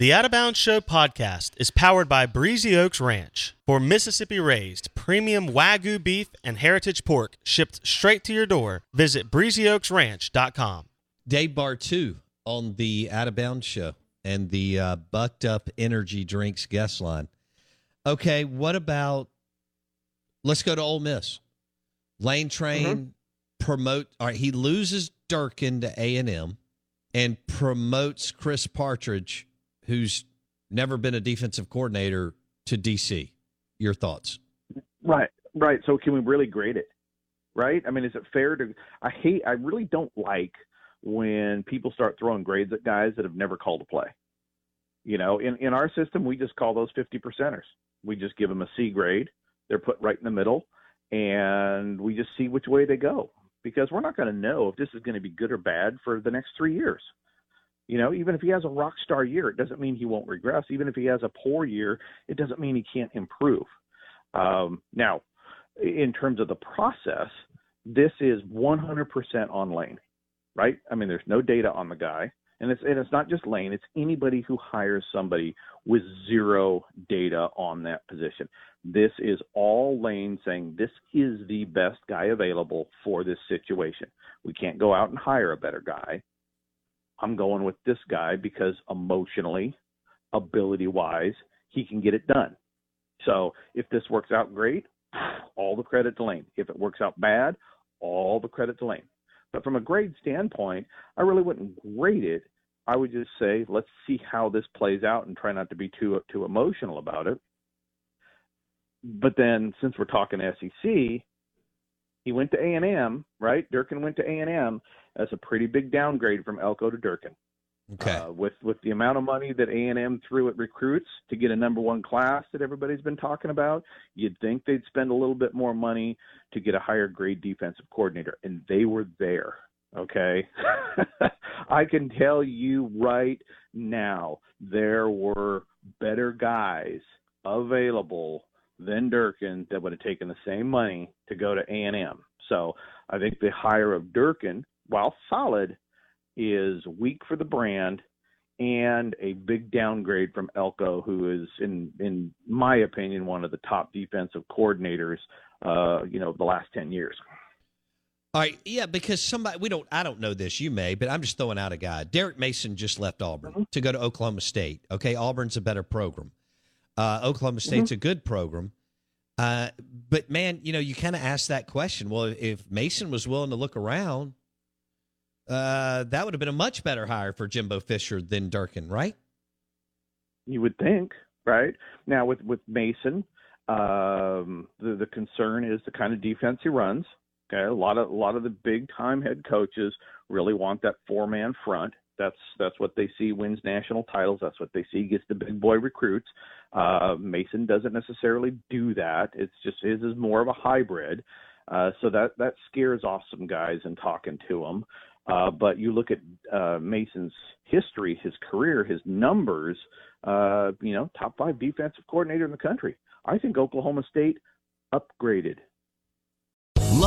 The Out of Bounds Show podcast is powered by Breezy Oaks Ranch. For Mississippi raised premium Wagyu beef and heritage pork shipped straight to your door, visit breezyoaksranch.com. Day Dave Bartoo on the Out of Bounds show and the uh, Bucked Up Energy Drinks guest line. Okay, what about let's go to Ole Miss. Lane Train Mm-hmm. promote all right, he loses Durkin to A and M and promotes Chris Partridge, who's never been a defensive coordinator, to DC. Your thoughts? Right, right. So can we really grade it? Right? I mean, is it fair to? I hate. I really don't like when people start throwing grades at guys that have never called a play. You know, in in our system, we just call those fifty percenters. We just give them a C grade. They're put right in the middle, and we just see which way they go because we're not going to know if this is going to be good or bad for the next three years. You know, even if he has a rock star year, it doesn't mean he won't regress. Even if he has a poor year, it doesn't mean he can't improve. Um, now, in terms of the process, this is 100% on Lane, right? I mean, there's no data on the guy, and it's and it's not just Lane. It's anybody who hires somebody with zero data on that position. This is all Lane saying this is the best guy available for this situation. We can't go out and hire a better guy. I'm going with this guy because emotionally, ability wise, he can get it done. So if this works out great, all the credit to Lane. If it works out bad, all the credit to Lane. But from a grade standpoint, I really wouldn't grade it. I would just say let's see how this plays out and try not to be too too emotional about it. But then since we're talking SEC, he went to A&M, right? Durkin went to A&M. That's a pretty big downgrade from Elko to Durkin. Okay. Uh, with with the amount of money that A&M threw at recruits to get a number one class that everybody's been talking about, you'd think they'd spend a little bit more money to get a higher grade defensive coordinator, and they were there. Okay, I can tell you right now there were better guys available than Durkin that would have taken the same money to go to A&M. So I think the hire of Durkin, while solid, is weak for the brand and a big downgrade from Elko, who is in in my opinion one of the top defensive coordinators, uh, you know, the last ten years. All right, yeah, because somebody we don't I don't know this, you may, but I'm just throwing out a guy. Derek Mason just left Auburn to go to Oklahoma State. Okay, Auburn's a better program. Uh, Oklahoma State's a good program. Uh, but man, you know, you kind of ask that question. Well, if Mason was willing to look around, uh, that would have been a much better hire for Jimbo Fisher than Durkin, right? You would think, right? Now with with Mason, um, the the concern is the kind of defense he runs. Okay, a lot of a lot of the big time head coaches really want that four man front. That's that's what they see wins national titles. That's what they see gets the big boy recruits. Uh, Mason doesn't necessarily do that. It's just his is more of a hybrid. Uh, so that that scares off some guys in talking to them. Uh, but you look at uh, Mason's history, his career, his numbers. Uh, you know, top five defensive coordinator in the country. I think Oklahoma State upgraded.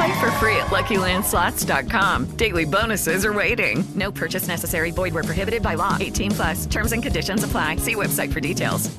Play for free at LuckyLandSlots.com. Daily bonuses are waiting. No purchase necessary. Void where prohibited by law. 18 plus. Terms and conditions apply. See website for details.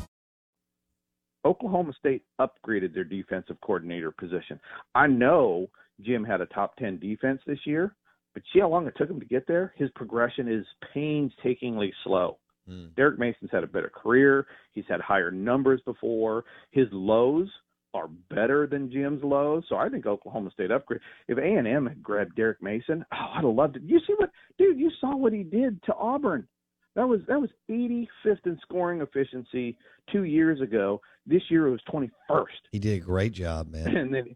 Oklahoma State upgraded their defensive coordinator position. I know Jim had a top 10 defense this year, but see how long it took him to get there? His progression is painstakingly slow. Mm. Derek Mason's had a better career. He's had higher numbers before. His lows are better than Jim's lows. So I think Oklahoma State upgrade. If A and M had grabbed Derek Mason, oh, I'd have loved it. You see what, dude? You saw what he did to Auburn. That was that was 85th in scoring efficiency two years ago. This year it was 21st. He did a great job, man. And then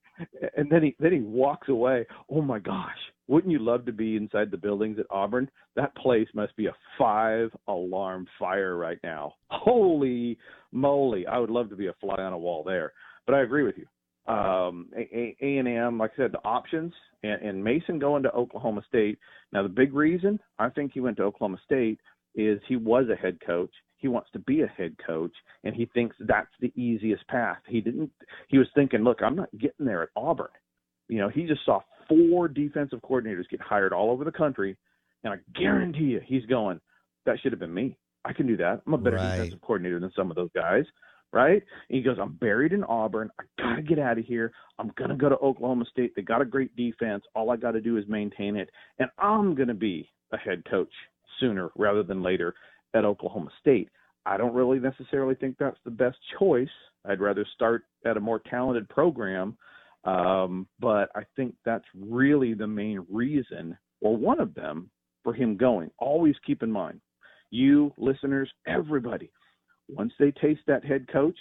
and then he then he walks away. Oh my gosh! Wouldn't you love to be inside the buildings at Auburn? That place must be a five alarm fire right now. Holy moly! I would love to be a fly on a wall there. But I agree with you. Um, A and M, like I said, the options and, and Mason going to Oklahoma State. Now the big reason I think he went to Oklahoma State is he was a head coach. He wants to be a head coach, and he thinks that's the easiest path. He didn't. He was thinking, look, I'm not getting there at Auburn. You know, he just saw four defensive coordinators get hired all over the country, and I guarantee you, he's going. That should have been me. I can do that. I'm a better Right. defensive coordinator than some of those guys, right? And he goes, I'm buried in Auburn. I gotta get out of here. I'm gonna go to Oklahoma State. They got a great defense. All I got to do is maintain it, and I'm gonna be a head coach sooner rather than later at Oklahoma State. I don't really necessarily think that's the best choice. I'd rather start at a more talented program. Um, but I think that's really the main reason, or one of them, for him going. Always keep in mind, you listeners, everybody, once they taste that head coach,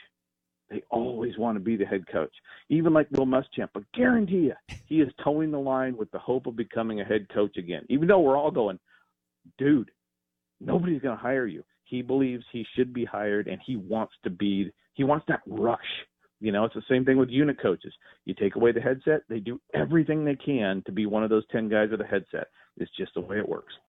they always want to be the head coach. Even like Bill Muschamp, I guarantee you, he is towing the line with the hope of becoming a head coach again. Even though we're all going, dude, nobody's going to hire you. He believes he should be hired, and he wants to be. He wants that rush. You know, it's the same thing with unit coaches. You take away the headset, they do everything they can to be one of those ten guys with a headset. It's just the way it works.